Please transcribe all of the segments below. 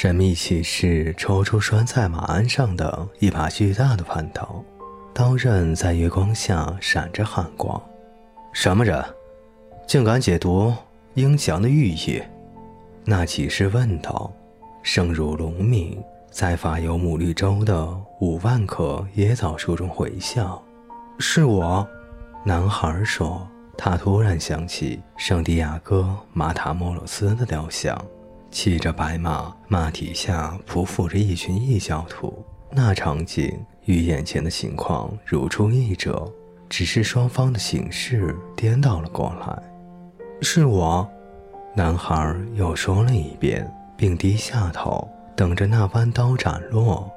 神秘骑士抽出拴在马鞍上的一把巨大的弯刀，刀刃在月光下闪着寒光。什么人，竟敢解读鹰翔的寓意？那骑士问道，声如龙鸣，在法尤姆绿洲的五万棵椰枣树中回响。是我，男孩说。他突然想起圣地亚哥马塔莫罗斯的雕像，骑着白马，马蹄下匍匐着一群异教徒。那场景与眼前的情况如出一辙，只是双方的形势颠倒了过来。是我，男孩又说了一遍，并低下头，等着那弯刀斩落。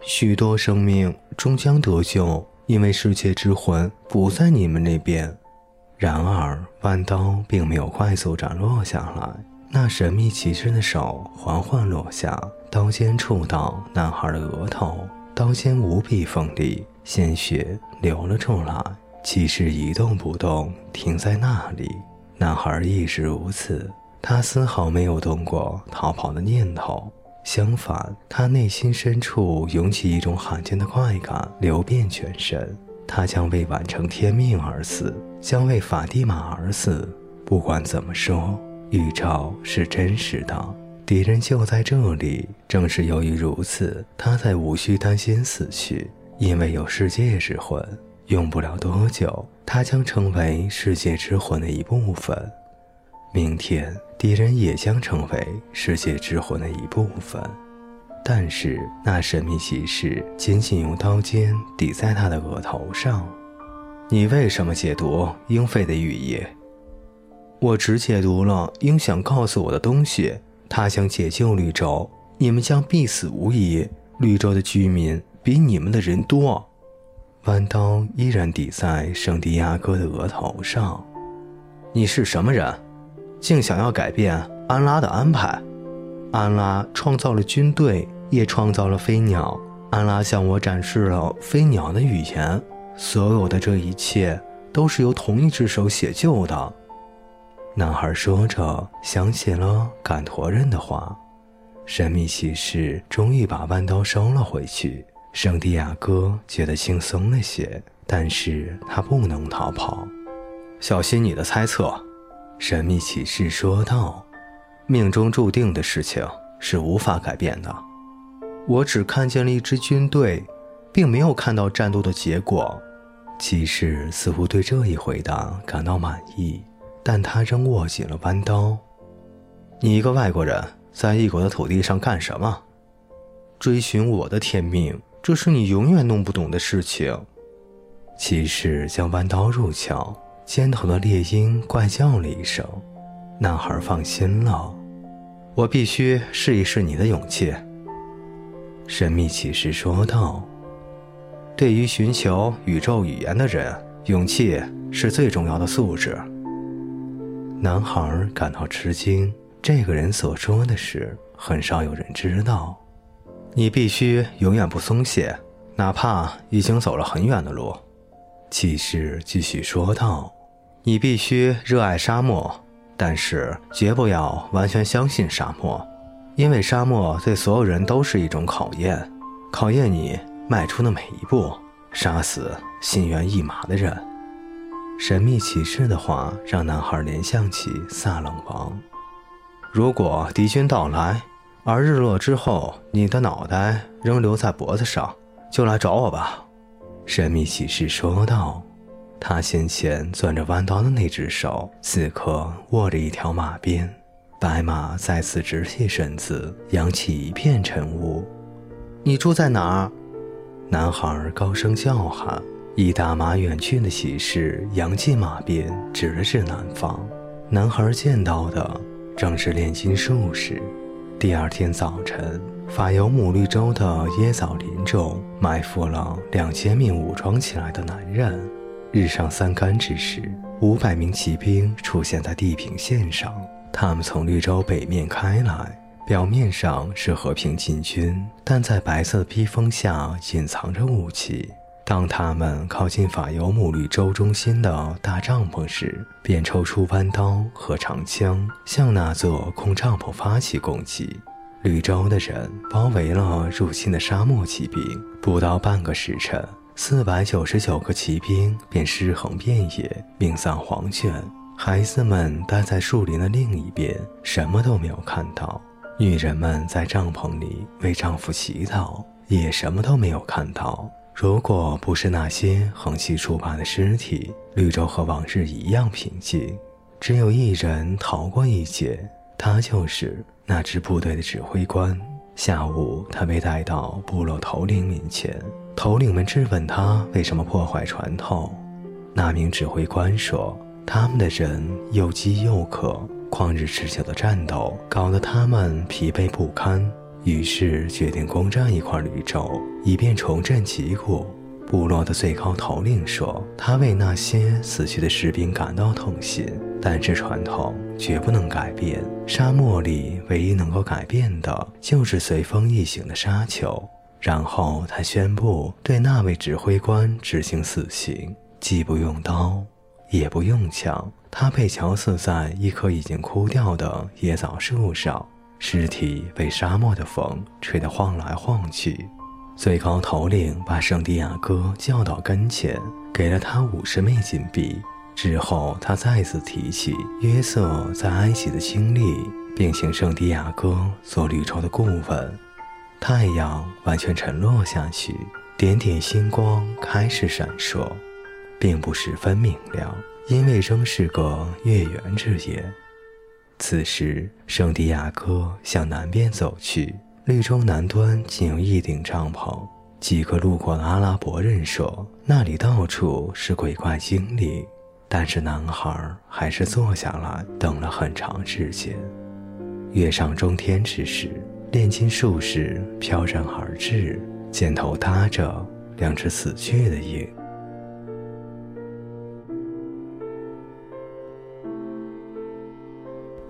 许多生命终将得救。因为世界之魂不在你们那边，然而弯刀并没有快速斩落下来。那神秘骑士的手缓缓落下，刀尖触到男孩的额头，刀尖无比锋利，鲜血流了出来。骑士一动不动，停在那里。男孩亦是如此，他丝毫没有动过逃跑的念头。相反，他内心深处涌起一种罕见的快感，流遍全身。他将为完成天命而死，将为法蒂玛而死。不管怎么说，预兆是真实的，敌人就在这里。正是由于如此，他才无需担心死去，因为有世界之魂。用不了多久，他将成为世界之魂的一部分。明天。敌人也将成为世界之魂的一部分，但是那神秘骑士仅仅用刀尖抵在他的额头上。你为什么解读鹰飞的寓意？我只解读了鹰想告诉我的东西。他想解救绿洲，你们将必死无疑。绿洲的居民比你们的人多。弯刀依然抵在圣地亚哥的额头上。你是什么人？竟想要改变安拉的安排。安拉创造了军队，也创造了飞鸟。安拉向我展示了飞鸟的语言。所有的这一切都是由同一只手写就的。男孩说着，想起了赶驼人的话。神秘骑士终于把弯刀收了回去。圣地亚哥觉得轻松了些，但是他不能逃跑。小心你的猜测。神秘骑士说道：“命中注定的事情是无法改变的。我只看见了一支军队，并没有看到战斗的结果。”骑士似乎对这一回答感到满意，但他仍握紧了弯刀。“你一个外国人，在异国的土地上干什么？追寻我的天命，这是你永远弄不懂的事情。”骑士将弯刀入鞘。肩头的猎鹰怪叫了一声，男孩放心了。我必须试一试你的勇气。”神秘骑士说道。“对于寻求宇宙语言的人，勇气是最重要的素质。”男孩感到吃惊，这个人所说的事很少有人知道。你必须永远不松懈，哪怕已经走了很远的路。”骑士继续说道。你必须热爱沙漠，但是绝不要完全相信沙漠，因为沙漠对所有人都是一种考验，考验你迈出的每一步，杀死心猿意马的人。神秘骑士的话让男孩联想起萨冷王。如果敌军到来，而日落之后你的脑袋仍留在脖子上，就来找我吧。”神秘骑士说道。他先前攥着弯刀的那只手，此刻握着一条马鞭。白马再次直起身子，扬起一片晨雾。你住在哪儿？男孩高声叫喊。一大马远去的骑士扬起马鞭，指了指南方。男孩见到的正是炼金术士。第二天早晨，法尤姆绿洲的椰枣林中埋伏了两千名武装起来的男人。日上三竿之时，五百名骑兵出现在地平线上。他们从绿洲北面开来，表面上是和平进军，但在白色的披风下隐藏着武器。当他们靠近法尤姆绿洲中心的大帐篷时，便抽出弯刀和长枪，向那座空帐篷发起攻击。绿洲的人包围了入侵的沙漠骑兵，不到半个时辰，四百九十九个骑兵便尸横遍野，命丧黄泉。孩子们待在树林的另一边，什么都没有看到；女人们在帐篷里为丈夫祈祷，也什么都没有看到。如果不是那些横七竖八的尸体，绿洲和往日一样平静。只有一人逃过一劫，他就是那支部队的指挥官。下午，他被带到部落头领面前，头领们质问他为什么破坏传统。那名指挥官说：“他们的人又饥又渴，旷日持久的战斗搞得他们疲惫不堪，于是决定攻占一块绿洲，以便重振旗鼓。”部落的最高头领说：“他为那些死去的士兵感到痛心，但这传统绝不能改变。沙漠里唯一能够改变的，就是随风一行的沙丘。”然后他宣布对那位指挥官执行死刑，既不用刀，也不用枪。他被绞死在一棵已经枯掉的野枣树上，尸体被沙漠的风吹得晃来晃去。最高头领把圣地亚哥叫到跟前，给了他五十枚金币。之后，他再次提起约瑟在埃及的经历，并请圣地亚哥做绿洲的顾问。太阳完全沉落下去，点点星光开始闪烁，并不十分明亮，因为仍是个月圆之夜。此时，圣地亚哥向南边走去。绿洲南端仅有一顶帐篷。几个路过的阿拉伯人说，那里到处是鬼怪精灵。但是男孩还是坐下来等了很长时间。月上中天之时，炼金术士飘然而至，肩头搭着两只死去的鹰。